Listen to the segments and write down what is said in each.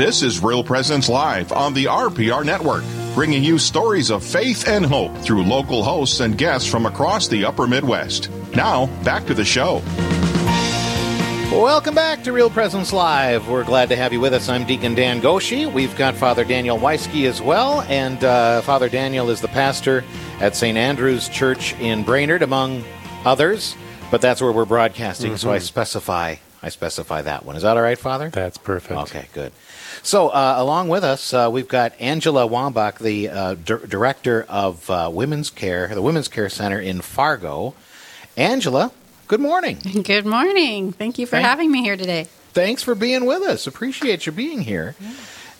This is Real Presence Live on the RPR Network, bringing you stories of faith and hope through local hosts and guests from across the upper Midwest. Now, back to the show. Welcome back to Real Presence Live. We're glad to have you with us. I'm Deacon Dan Goshi. We've got Father Daniel Weisky as well, and uh, Father Daniel is the pastor at St. Andrew's Church in Brainerd, among others. But that's where we're broadcasting, so I specify I specify that one. Is that all right, Father? That's perfect. Okay, good. So, uh, along with us, uh, we've got Angela Wambach, the uh, dir- director of uh, Women's Care, the Women's Care Center in Fargo. Angela, good morning. Good morning. Thank you for Thank- having me here today. Thanks for being with us. Appreciate you being here.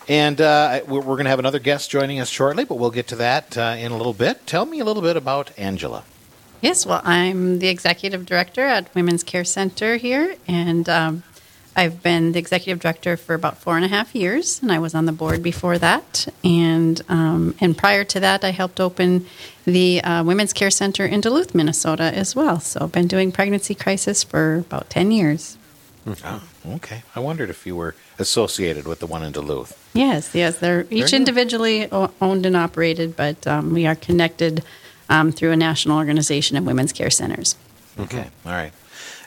And uh, we're, we're going to have another guest joining us shortly, but we'll get to that uh, in a little bit. Tell me a little bit about Angela. Yes, well, I'm the executive director at Women's Care Center here, and um, I've been the executive director for about four and a half years, and I was on the board before that. And um, and prior to that, I helped open the uh, Women's Care Center in Duluth, Minnesota, as well. So I've been doing pregnancy crisis for about ten years. Oh, okay. I wondered if you were associated with the one in Duluth. Yes, yes, they're each individually owned and operated, but um, we are connected um, through a national organization of women's care centers. Okay. All right.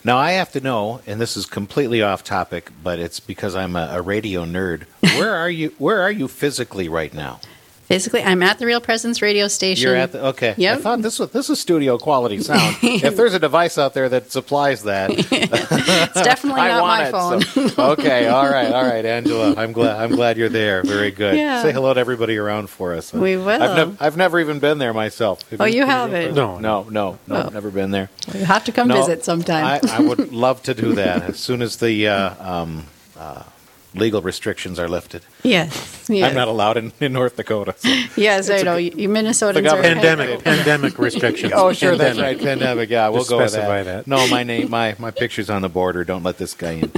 Now I have to know, and this is completely off topic, but it's because I'm a, a radio nerd. Where are you? Where are you physically right now? Physically, I'm at the Real Presence radio station. You're at the okay. I thought this was this is studio quality sound. if there's a device out there that supplies that, it's definitely not my it. phone. so- okay. All right. All right, Angela. I'm glad. I'm glad you're there. Very good. Yeah. Say hello to everybody around for us. We will. I've, nev- I've never even been there myself. Have Oh, you haven't? No. No. No. No. Oh. Never been there. You have to come No, visit sometime. I, I would love to do that as soon as the uh, um, uh, legal restrictions are lifted. yes, yes, I'm not allowed in, in North Dakota. so- yes. I know you, you Minnesotans are government- Pandemic, pandemic restrictions. Oh, sure, that's right. Pandemic. Yeah, we'll Just go with that. that. No, my name, my my picture's on the border. Don't let this guy in.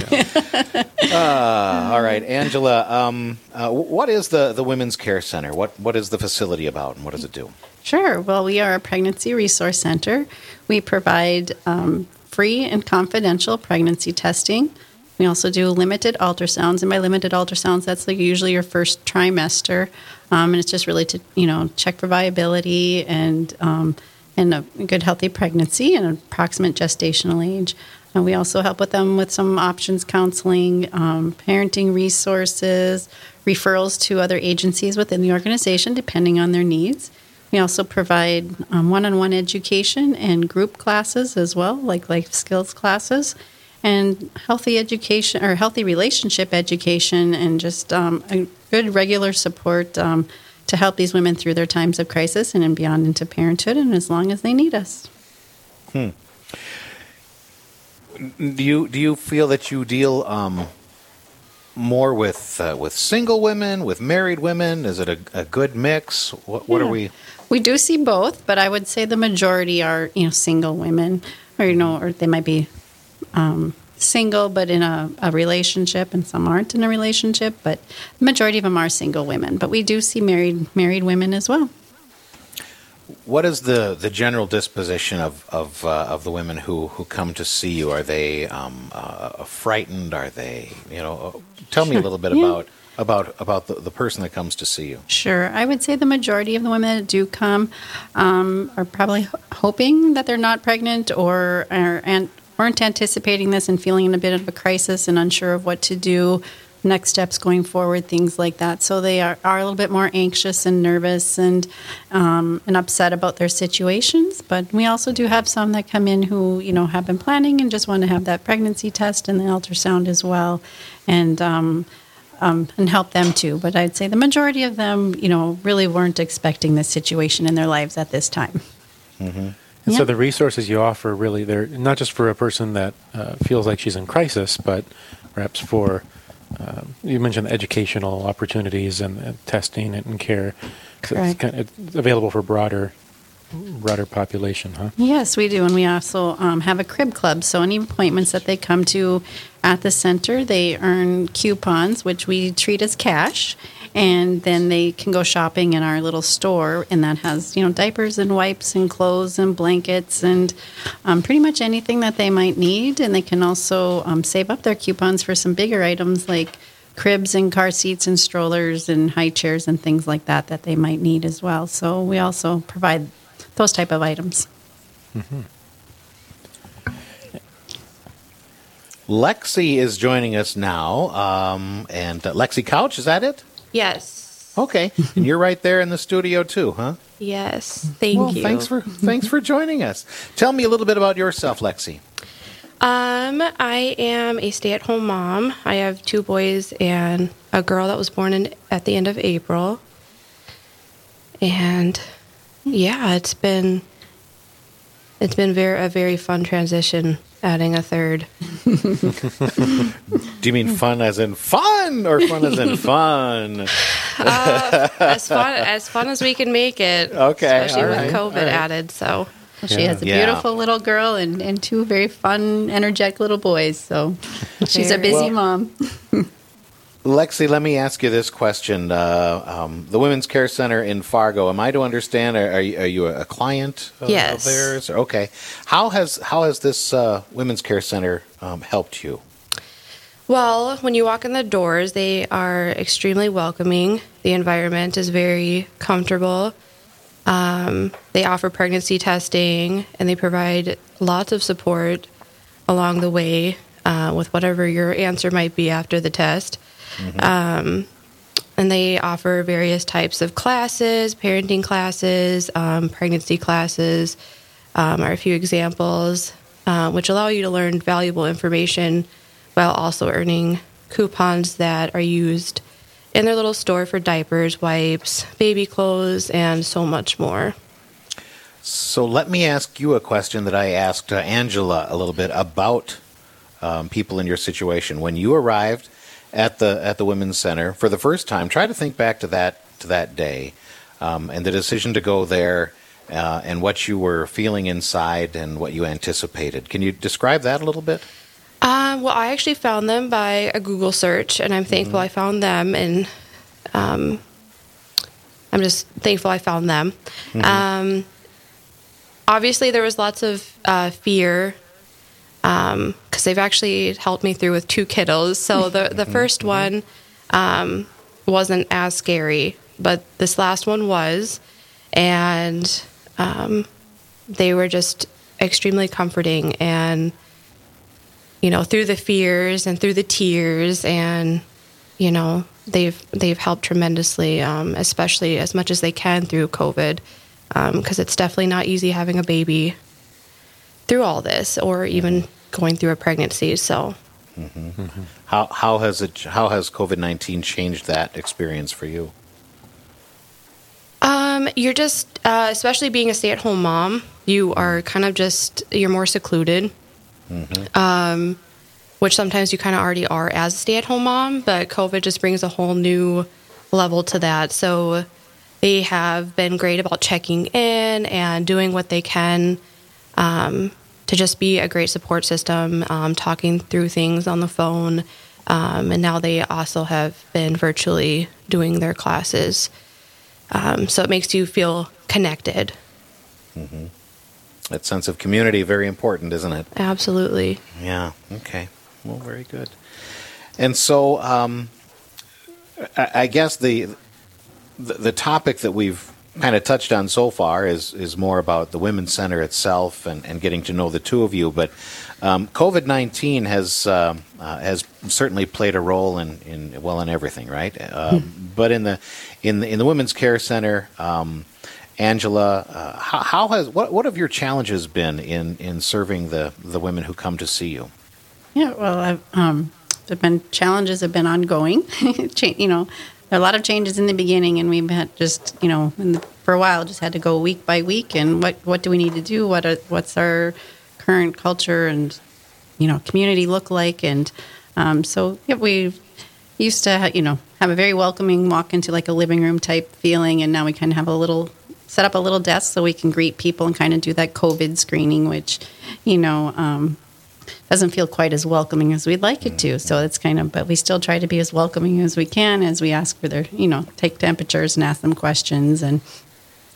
uh, all right, Angela. Um, uh, what is the the Women's Care Center? What what is the facility about, and what does it do? Sure. Well, we are a pregnancy resource center. We provide um, free and confidential pregnancy testing. We also do limited ultrasounds, and by limited ultrasounds, that's like usually your first trimester, um, and it's just really to you know check for viability and um, and a good healthy pregnancy and approximate gestational age. And we also help with them with some options counseling, um, parenting resources, referrals to other agencies within the organization, depending on their needs. We also provide um, one-on-one education and group classes as well, like life skills classes, and healthy education or healthy relationship education, and just um, a good regular support um, to help these women through their times of crisis and, and beyond into parenthood, and as long as they need us. Hmm. Do you do you feel that you deal um, more with uh, with single women, with married women? Is it a, a good mix? What what are we? We do see both, but I would say the majority are you know single women, or you know, or they might be um, single but in a, a relationship, and some aren't in a relationship. But the majority of them are single women. But we do see married married women as well. What is the, the general disposition of of, uh, of the women who, who come to see you? Are they um, uh, frightened? Are they you know? uh, Tell me a little bit Yeah. about about about the, the person that comes to see you. Sure. I would say the majority of the women that do come um, are probably h- hoping that they're not pregnant or are, and weren't anticipating this and feeling in a bit of a crisis and unsure of what to do, next steps going forward, things like that. So they are, are a little bit more anxious and nervous and um, and upset about their situations. But we also do have some that come in who you know have been planning and just want to have that pregnancy test and the ultrasound as well, and. Um, um, and help them too. But I'd say the majority of them, you know, really weren't expecting this situation in their lives at this time. And Yeah. so the resources you offer really they're not just for a person that uh, feels like she's in crisis, but perhaps for uh, you mentioned educational opportunities and, and testing and care. So it's, Correct. kind of, it's available for broader broader population, huh? Yes, we do, and we also um, have a crib club. So any appointments that they come to at the center, they earn coupons, which we treat as cash, and then they can go shopping in our little store, and that has you know diapers and wipes and clothes and blankets and um, pretty much anything that they might need. And they can also um, save up their coupons for some bigger items like cribs and car seats and strollers and high chairs and things like that that they might need as well. So we also provide those type of items. Lexi is joining us now. Um, and uh, Lexi Couch, is that it? Yes. Okay. and you're right there in the studio too, huh? Yes. Thank well, you. thanks for thanks for joining us. Tell me a little bit about yourself, Lexi. Um, I am a stay-at-home mom. I have two boys and a girl that was born in at the end of April. And yeah, it's been it's been very a very fun transition adding a third. Do you mean fun as in fun or fun as in fun? Uh, as fun as fun as we can make it. Okay, Especially all with right, COVID all right. added, so She has a Yeah. beautiful little girl and, and two very fun, energetic little boys. So she's a busy well. mom. Lexi, let me ask you this question: uh, um, the Women's Care Center in Fargo. Am I to understand? Are, are, you, are you a client of, Yes. of theirs? Okay. How has how has this uh, Women's Care Center um, helped you? Well, when you walk in the doors, they are extremely welcoming. The environment is very comfortable. Um, they offer pregnancy testing and they provide lots of support along the way uh, with whatever your answer might be after the test. Um, and they offer various types of classes, parenting classes, um, pregnancy classes, um, are a few examples, uh, which allow you to learn valuable information while also earning coupons that are used in their little store for diapers, wipes, baby clothes, and so much more. So let me ask you a question that I asked uh, Angela a little bit about um, people in your situation when you arrived at the at the Women's Center for the first time. Try to think back to that to that day um, and the decision to go there. Uh, and what you were feeling inside and what you anticipated. Can you describe that a little bit? Um, well, I actually found them by a Google search, and I'm thankful I found them, and um, I'm just thankful I found them. Um, obviously, there was lots of uh, fear because they've actually helped me through with two kiddos. So the the first one um, wasn't as scary, but this last one was, and um, they were just extremely comforting and you know through the fears and through the tears and you know they've they've helped tremendously um, especially as much as they can through covid because it's definitely not easy having a baby through all this or even going through a pregnancy so How how has it how has COVID nineteen changed that experience for you? Um, you're just, uh, especially being a stay-at-home mom, you are kind of just you're more secluded. Um, which sometimes you kind of already are as a stay-at-home mom, but COVID just brings a whole new level to that. So they have been great about checking in and doing what they can um, to just be a great support system, um, talking through things on the phone. Um, and now they also have been virtually doing their classes. Um, so it makes you feel connected. That sense of community very important, isn't it? Absolutely. Yeah. Okay. Well, very good. And so, um, I, I guess the, the the topic that we've kind of touched on so far is is more about the women's center itself and, and getting to know the two of you. But um, COVID nineteen has uh, uh, has certainly played a role in, in well in everything, right? Um, But in the in the in the women's care center. Um, Angela, uh, how, how has what what have your challenges been in, in serving the, the women who come to see you? Yeah, well, I've, um, there've been challenges have been ongoing. You know, a lot of changes in the beginning, and we've had just you know, the, for a while, just had to go week by week. And what what do we need to do? What are, what's our current culture and you know community look like? And um, so yeah, we used to you know have a very welcoming walk into like a living room type feeling, and now we kind of have a little set up a little desk so we can greet people and kind of do that COVID screening, which you know. Um, doesn't feel quite as welcoming as we'd like it to. So it's kind of, but we still try to be as welcoming as we can as we ask for their, you know, take temperatures and ask them questions and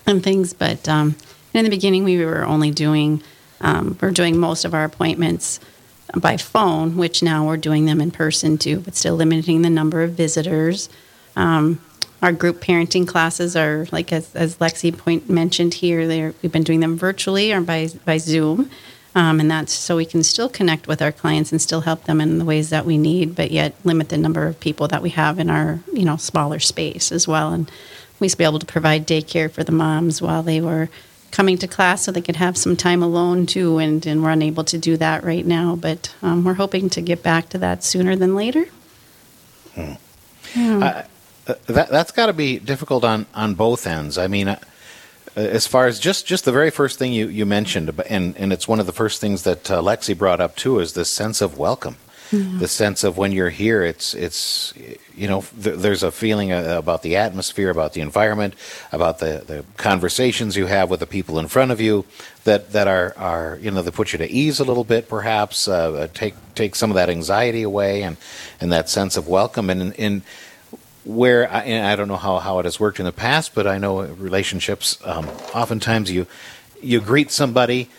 and things. But um, in the beginning, we were only doing, um, we're doing most of our appointments by phone, which now we're doing them in person too, but still limiting the number of visitors. Um, our group parenting classes are like as, as Lexi point mentioned here. They're, we've been doing them virtually or by by Zoom, um, and that's so we can still connect with our clients and still help them in the ways that we need, but yet limit the number of people that we have in our you know smaller space as well. And we used to be able to provide daycare for the moms while they were coming to class so they could have some time alone too and, and we're unable to do that right now but um, we're hoping to get back to that sooner than later hmm. uh, that, that's got to be difficult on, on both ends i mean uh, as far as just, just the very first thing you, you mentioned and, and it's one of the first things that uh, lexi brought up too is this sense of welcome Mm-hmm. The sense of when you're here, it's it's you know th- there's a feeling uh, about the atmosphere, about the environment, about the, the conversations you have with the people in front of you that that are are you know that put you to ease a little bit, perhaps uh, uh take take some of that anxiety away and and that sense of welcome and in where I, I, don't know how, how it has worked in the past, but I know relationships. Um, oftentimes, you you greet somebody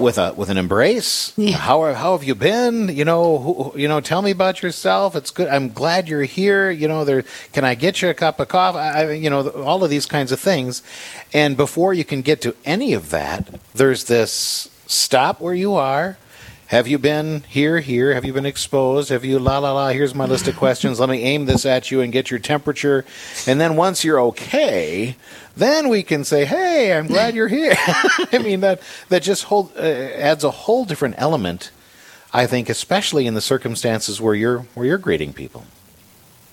with a with an embrace. Yeah. How are, how have you been? You know, who, you know, tell me about yourself. It's good. I'm glad you're here. You know, there. Can I get you a cup of coffee? I, you know, all of these kinds of things. And before you can get to any of that, there's this stop where you are. Have you been here, here? Have you been exposed? Have you la la la? Here's my list of questions. Let me aim this at you and get your temperature. And then once you're okay, then we can say, "Hey, I'm glad you're here." I mean that that just hold, uh, adds a whole different element. I think, especially in the circumstances where you're where you're greeting people.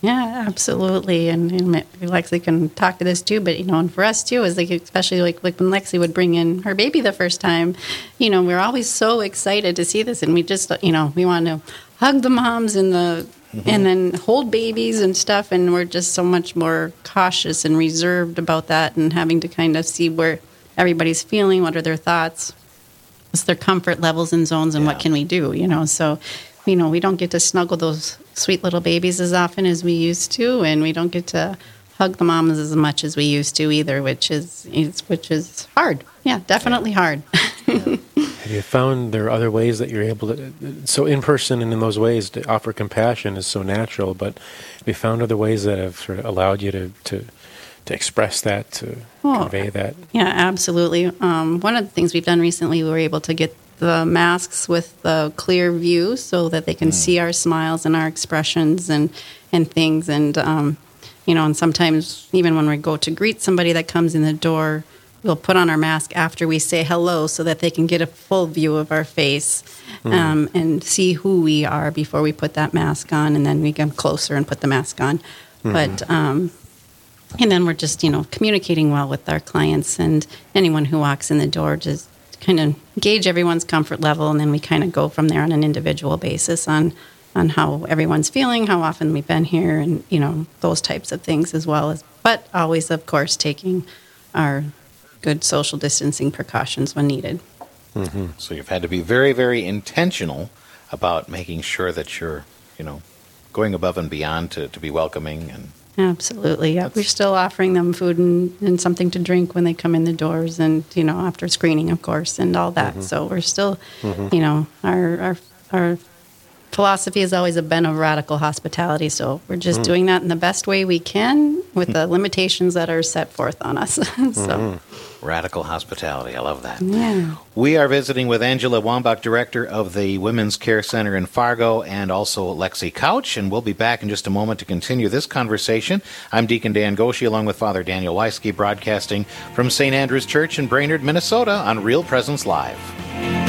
Yeah, absolutely, and, and Lexi can talk to this too. But you know, and for us too, is like especially like like when Lexi would bring in her baby the first time, you know, we we're always so excited to see this, and we just you know we want to hug the moms and the Mm-hmm. and then hold babies and stuff and we're just so much more cautious and reserved about that and having to kind of see where everybody's feeling what are their thoughts what's their comfort levels and zones and yeah. what can we do you know so you know we don't get to snuggle those sweet little babies as often as we used to and we don't get to hug the moms as much as we used to either which is which is hard yeah definitely hard yeah. Have you found there are other ways that you're able to, so in person and in those ways to offer compassion is so natural, but have you found other ways that have sort of allowed you to, to, to express that, to oh, convey that? Yeah, absolutely. Um, one of the things we've done recently, we were able to get the masks with the clear view so that they can mm. see our smiles and our expressions and, and things. And, um, you know, and sometimes even when we go to greet somebody that comes in the door, we'll put on our mask after we say hello so that they can get a full view of our face mm. um, and see who we are before we put that mask on and then we come closer and put the mask on mm-hmm. but um, and then we're just you know communicating well with our clients and anyone who walks in the door just kind of gauge everyone's comfort level and then we kind of go from there on an individual basis on on how everyone's feeling how often we've been here and you know those types of things as well as but always of course taking our good social distancing precautions when needed. Mm-hmm. So you've had to be very, very intentional about making sure that you're, you know, going above and beyond to, to be welcoming and Absolutely. Yeah. We're still offering them food and, and something to drink when they come in the doors and, you know, after screening, of course, and all that. Mm-hmm. So we're still, mm-hmm. you know, our, our, our philosophy has always been of radical hospitality. So we're just mm. doing that in the best way we can with the limitations that are set forth on us. so. Mm-hmm. Radical hospitality. I love that. Yeah. We are visiting with Angela Wambach, director of the Women's Care Center in Fargo, and also Lexi Couch. And we'll be back in just a moment to continue this conversation. I'm Deacon Dan Goshi, along with Father Daniel Weisky, broadcasting from St. Andrew's Church in Brainerd, Minnesota, on Real Presence Live.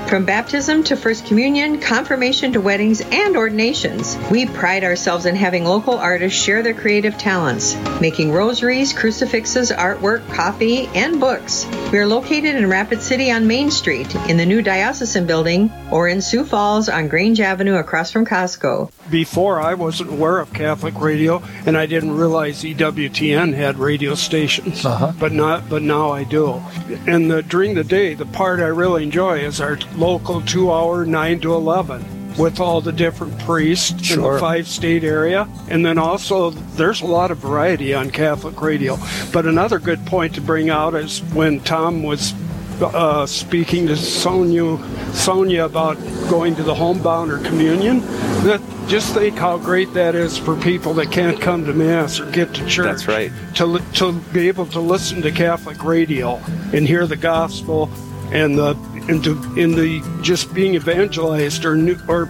From baptism to First Communion, confirmation to weddings, and ordinations, we pride ourselves in having local artists share their creative talents, making rosaries, crucifixes, artwork, coffee, and books. We are located in Rapid City on Main Street, in the new Diocesan building, or in Sioux Falls on Grange Avenue across from Costco. Before I wasn't aware of Catholic radio, and I didn't realize EWTN had radio stations. Uh-huh. But not, but now I do. And the, during the day, the part I really enjoy is our local two-hour nine to eleven with all the different priests in the five-state area, and then also there's a lot of variety on Catholic radio. But another good point to bring out is when Tom was uh, speaking to Sonia, Sonia about going to the homebound or communion. That just think how great that is for people that can't come to mass or get to church. That's right. To to be able to listen to Catholic radio and hear the gospel and the and to in the just being evangelized or new, or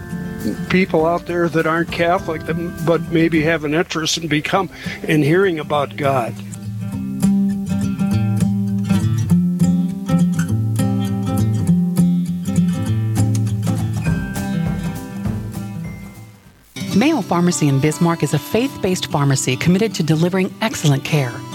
people out there that aren't Catholic that, but maybe have an interest in become in hearing about God. Mayo Pharmacy in Bismarck is a faith based pharmacy committed to delivering excellent care.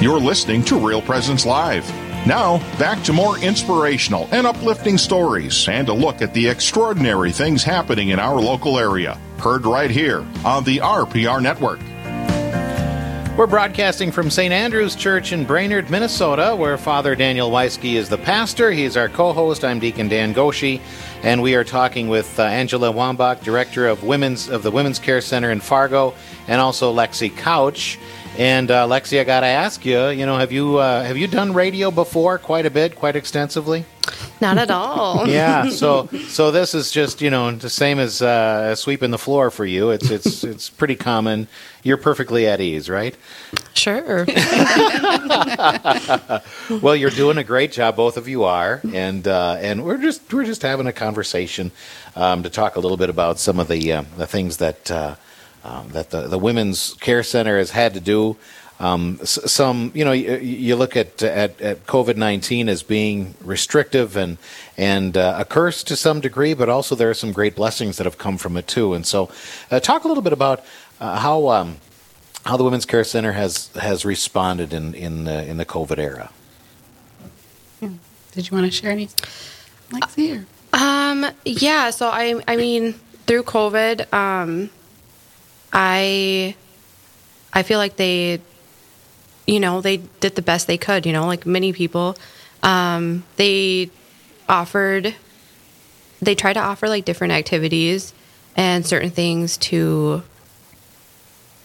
You're listening to Real Presence Live. Now, back to more inspirational and uplifting stories and a look at the extraordinary things happening in our local area. Heard right here on the RPR Network. We're broadcasting from St. Andrew's Church in Brainerd, Minnesota, where Father Daniel Weisky is the pastor. He's our co host. I'm Deacon Dan Goshi, and we are talking with uh, Angela Wambach, director of Women's of the Women's Care Center in Fargo, and also Lexi Couch. And uh, Lexi, I got to ask you, you know, have you uh, have you done radio before quite a bit, quite extensively? Not at all. yeah. So so this is just you know the same as uh, sweeping the floor for you. It's it's it's pretty common. You're perfectly at ease, right? Sure. well, you're doing a great job. Both of you are, and uh, and we're just we're just having a conversation um, to talk a little bit about some of the uh, the things that uh, um, that the, the women's care center has had to do. Um, some, you know, you, you look at at, at COVID nineteen as being restrictive and and uh, a curse to some degree, but also there are some great blessings that have come from it too. And so, uh, talk a little bit about uh, how um, how the Women's Care Center has has responded in in the, in the COVID era. Did you want to share any? Lexi, or? Um, yeah, so I I mean, through COVID, um I I feel like they you know, they did the best they could, you know, like many people. Um they offered they tried to offer like different activities and certain things to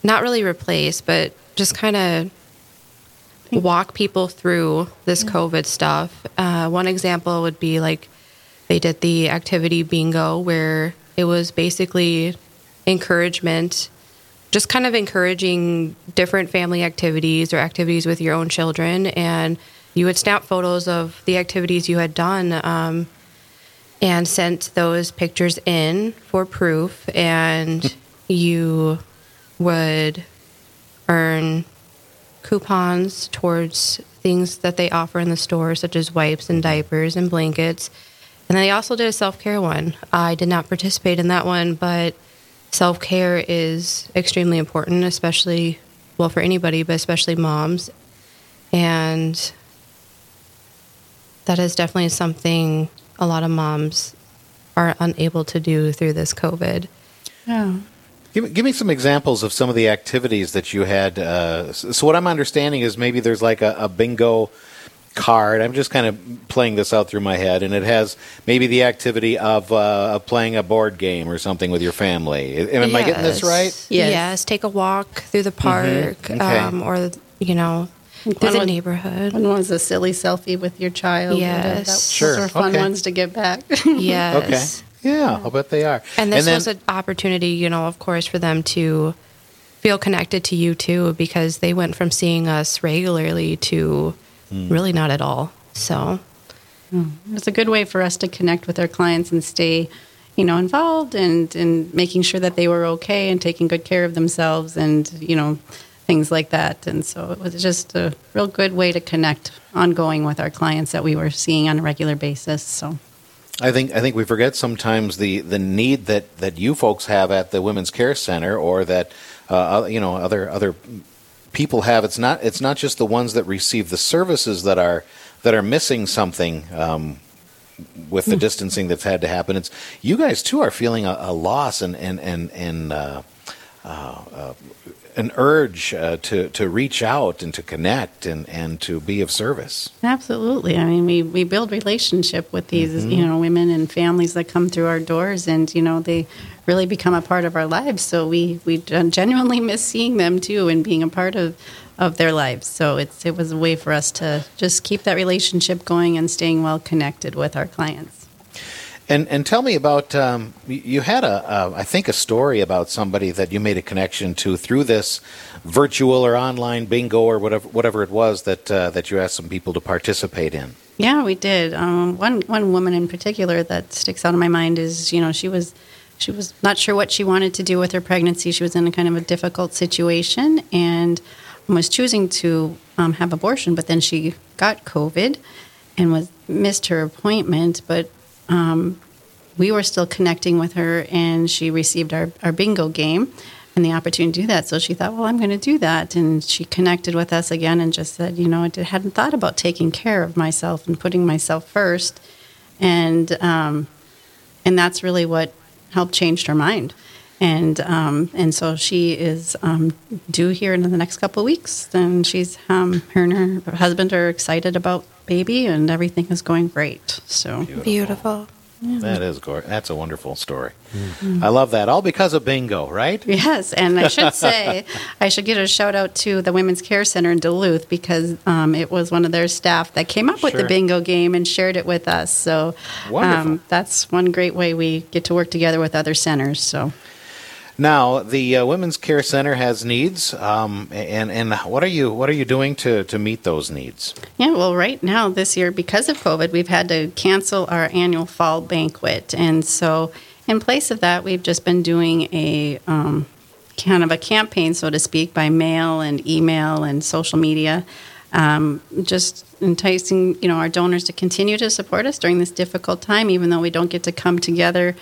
not really replace, but just kind of walk people through this COVID stuff. Uh, one example would be like they did the activity bingo, where it was basically encouragement, just kind of encouraging different family activities or activities with your own children. And you would snap photos of the activities you had done um, and sent those pictures in for proof. And you would earn coupons towards things that they offer in the store, such as wipes and diapers and blankets. And they also did a self care one. I did not participate in that one, but self care is extremely important, especially, well, for anybody, but especially moms. And that is definitely something a lot of moms are unable to do through this COVID. Yeah. Give, me- give me some examples of some of the activities that you had. Uh, so, so what I'm understanding is maybe there's like a, a bingo card. I'm just kind of playing this out through my head, and it has maybe the activity of, uh, of playing a board game or something with your family. Am, am I getting this right? Yes. Yes. Take a walk through the park, Okay. um, or you know, through One the was- neighborhood. One was a silly selfie with your child. Yes. Those Sure, are fun okay. ones to get back. Yes. Okay. Yeah, I'll bet they are. And this then, was an opportunity, you know, of course, for them to feel connected to you too, because they went from seeing us regularly to Hmm. really not at all. So, It's a good way for us to connect with our clients and stay you know, involved and, and making sure that they were okay and taking good care of themselves and, you know, things like that. And so it was just a real good way to connect ongoing with our clients that we were seeing on a regular basis. So. I think I think we forget sometimes the, the need that, that you folks have at the Women's Care Center, or that uh, you know other other people have. It's not it's not just the ones that receive the services that are that are missing something um, with the distancing that's had to happen. It's you guys too are feeling a, a loss and and and and uh, uh, uh, an urge uh, to to reach out and to connect and and to be of service. Absolutely. I mean, we we build relationship with these Mm-hmm. you know women and families that come through our doors, and you know they really become a part of our lives. So we we genuinely miss seeing them too and being a part of of their lives. So it's it was a way for us to just keep that relationship going and staying well connected with our clients. And and tell me about um, you- had a uh, think a story about somebody that you made a connection to through this virtual or online bingo or whatever whatever it was that uh, that you asked some people to participate in. Yeah, we did. Um, one one woman in particular that sticks out in my mind is you know she was she was not sure what she wanted to do with her pregnancy. She was in a kind of a difficult situation and was choosing to um, have abortion, but then she got COVID and was missed her appointment. But um, we were still connecting with her, and she received our, our bingo game and the opportunity to do that. So she thought, well, I'm going to do that. And she connected with us again and just said, you know, I hadn't thought about taking care of myself and putting myself first. And, um, and that's really what helped change her mind. And um, and so she is um, due here in the next couple of weeks. And she's um, her and her husband are excited about baby, and everything is going great. So Beautiful. That is gor- that's a wonderful story. I love that. All because of bingo, right? Yes, and I should say, I should give a shout out to the Women's Care Center in Duluth because um, it was one of their staff that came up with the bingo game and shared it with us. So Wonderful. um, that's one great way we get to work together with other centers. So Now the uh, Women's Care Center has needs, um, and and what are you what are you doing to to meet those needs? Yeah, well, right now this year, because of COVID, we've had to cancel our annual fall banquet, and so in place of that, we've just been doing a um, kind of a campaign, so to speak, by mail and email and social media, um, just enticing you know our donors to continue to support us during this difficult time, even though we don't get to come together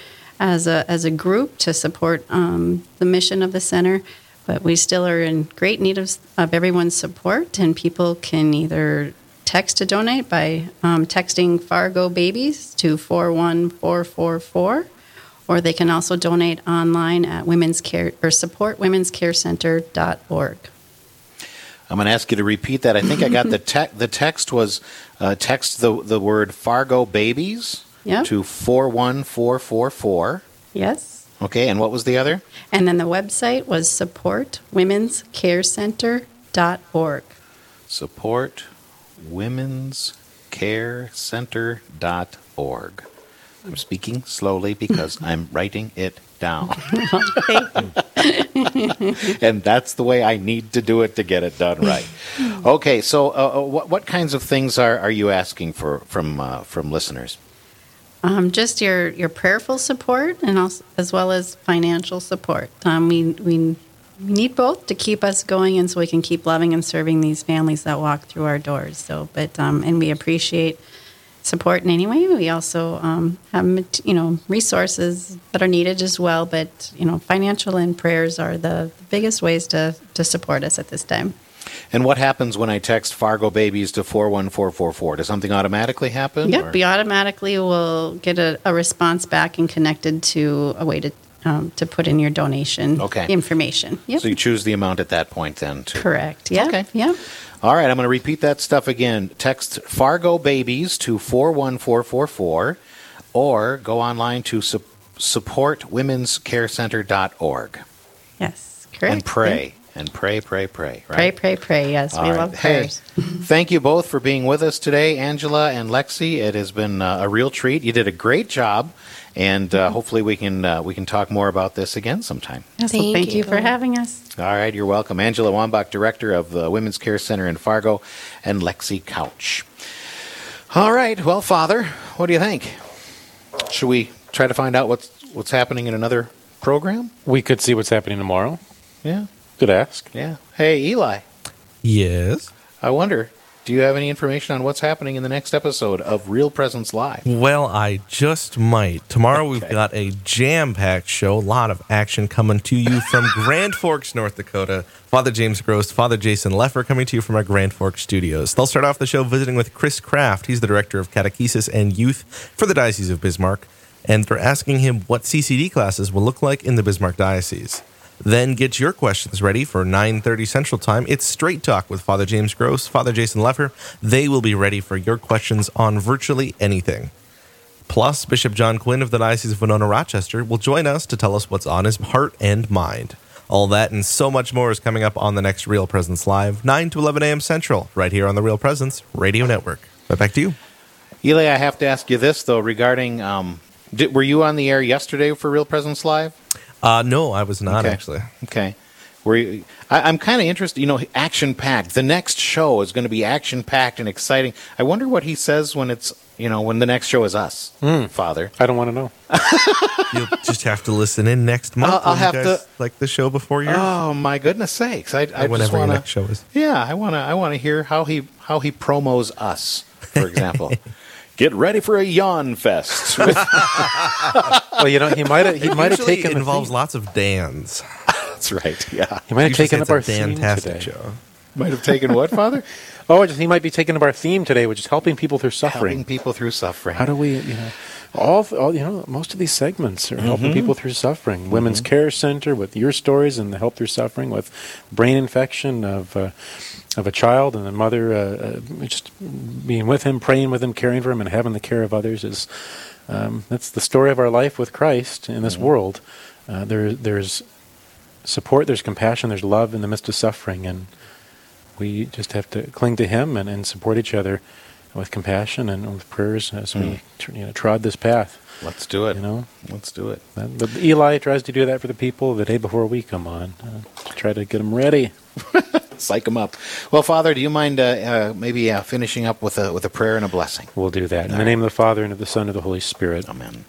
as a as a group to support um, the mission of the center but we still are in great need of, of everyone's support, and people can either text to donate by um, texting Fargo Babies to 41444, or they can also donate online at women's care or support womenscarecenter.org. I'm going to ask you to repeat that. I think I got the te- the text was uh, text the the word Fargo babies Yep. to four one four four four. Yes. Okay, and what was the other? And then the website was support womenscarecenter.org. Support Women's Care Center.org. I'm speaking slowly because I'm writing it down. and that's the way I need to do it to get it done right. Okay, so uh, uh, what, what kinds of things are, are you asking for from uh, from listeners? Um, just your, your prayerful support and also, as well as financial support. Um, we, we need both to keep us going and so we can keep loving and serving these families that walk through our doors. So, but um, and we appreciate support in any way. We also um, have you know resources that are needed as well. But you know, financial and prayers are the, the biggest ways to to support us at this time. And what happens when I text Fargo Babies to 41444? Does something automatically happen? Yep, or- we automatically will get a, a response back and connected to a way to um, to put in your donation Okay. information. Yep. So you choose the amount at that point then. To, Correct. Yeah. Okay. Yep. All right, I'm going to repeat that stuff again. Text Fargo Babies to 41444 or go online to su- supportwomenscarecenter.org Yes. Correct. and pray. And pray, pray, pray. Pray, Right? pray, pray. Yes, All we right. love Hey, thank you both for being with us today, Angela and Lexi. It has been uh, a real treat. You did a great job, and uh, hopefully we can uh, we can talk more about this again sometime. Yes, well, Thank thank you. you. for having us. All right, you're welcome. Angela Wambach, Director of the Women's Care Center in Fargo, and Lexi Couch. All right, well, Father, what do you think? Should we try to find out what's what's happening in another program? We could see what's happening tomorrow. Yeah, Good ask. yeah. Hey, Eli, Yes. I wonder, do you have any information on what's happening in the next episode of Real Presence Live? Well, I just might. Tomorrow we've got a jam-packed show, a lot of action coming to you from Grand Forks, North Dakota. Father James Gross, Father Jason Lefor coming to you from our Grand Forks studios. They'll start off the show visiting with Chris Kraft. He's the director of catechesis and youth for the Diocese of Bismarck, and they're asking him what CCD classes will look like in the Bismarck Diocese. Then get your questions ready for 9:30 Central Time. It's Straight Talk with Father James Gross, Father Jason Lefor. They will be ready for your questions on virtually anything. Plus, Bishop John Quinn of the Diocese of Winona Rochester will join us to tell us what's on his heart and mind. All that and so much more is coming up on the next Real Presence Live, 9 to 11 a.m. Central, right here on the Real Presence Radio Network. But back to you. Eli, I have to ask you this though regarding. Um, did, were you on the air yesterday for Real Presence Live? Uh, no, I was not Okay. actually. Okay. Were you, I, I'm kind of interested. You know, action packed. The next show is going to be action packed and exciting. I wonder what he says when it's you know when the next show is us, Father. I don't want to know. You'll just have to listen in next month. I'll- I'll when you have guys to- like the show before yours. Oh my goodness sakes! I, I just whenever your want next show is. Yeah, I want to. I want to hear how he how he promos us, for example. Get ready for a yawn fest. with- Well, you know, he might have he might have usually taken the involves theme. lots of Dan's. That's right. Yeah, He might have taken up our theme fantastic today. show. might have taken what, Father? Oh, just, he might be taking up our theme today, which is helping people through suffering. Helping people through suffering. How do we, you know, all, all you know, most of these segments are helping people through suffering. Women's Care Center with your stories and the help through suffering with brain infection of uh, of a child and the mother uh, uh, just being with him, praying with him, caring for him, and having the care of others is um, that's the story of our life with Christ in this world. Uh, there, there's support, there's compassion, there's love in the midst of suffering, and we just have to cling to Him and, and support each other with compassion and with prayers as we you know, trod this path. Let's do it. You know, Let's do it. That- Eli tries to do that for the people the day before we come on, uh, to try to get them ready. Psych them up. Well, Father, do you mind uh, uh, maybe uh, finishing up with a with a prayer and a blessing? We'll do that in the name of the Father and of the Son and of the Holy Spirit. Amen.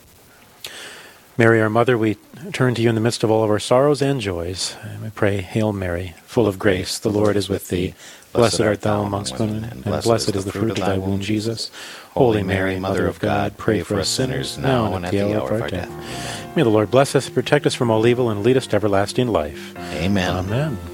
Mary, our Mother, we turn to you in the midst of all of our sorrows and joys. And we pray, Hail Mary, full of grace, the Lord is with thee. Blessed art thou amongst women, and blessed is the fruit of thy womb, Jesus. Holy Mary, Mother of God, pray for us sinners, now and at the hour of our death. May the Lord bless us, protect us from all evil, and lead us to everlasting life. Amen. Amen.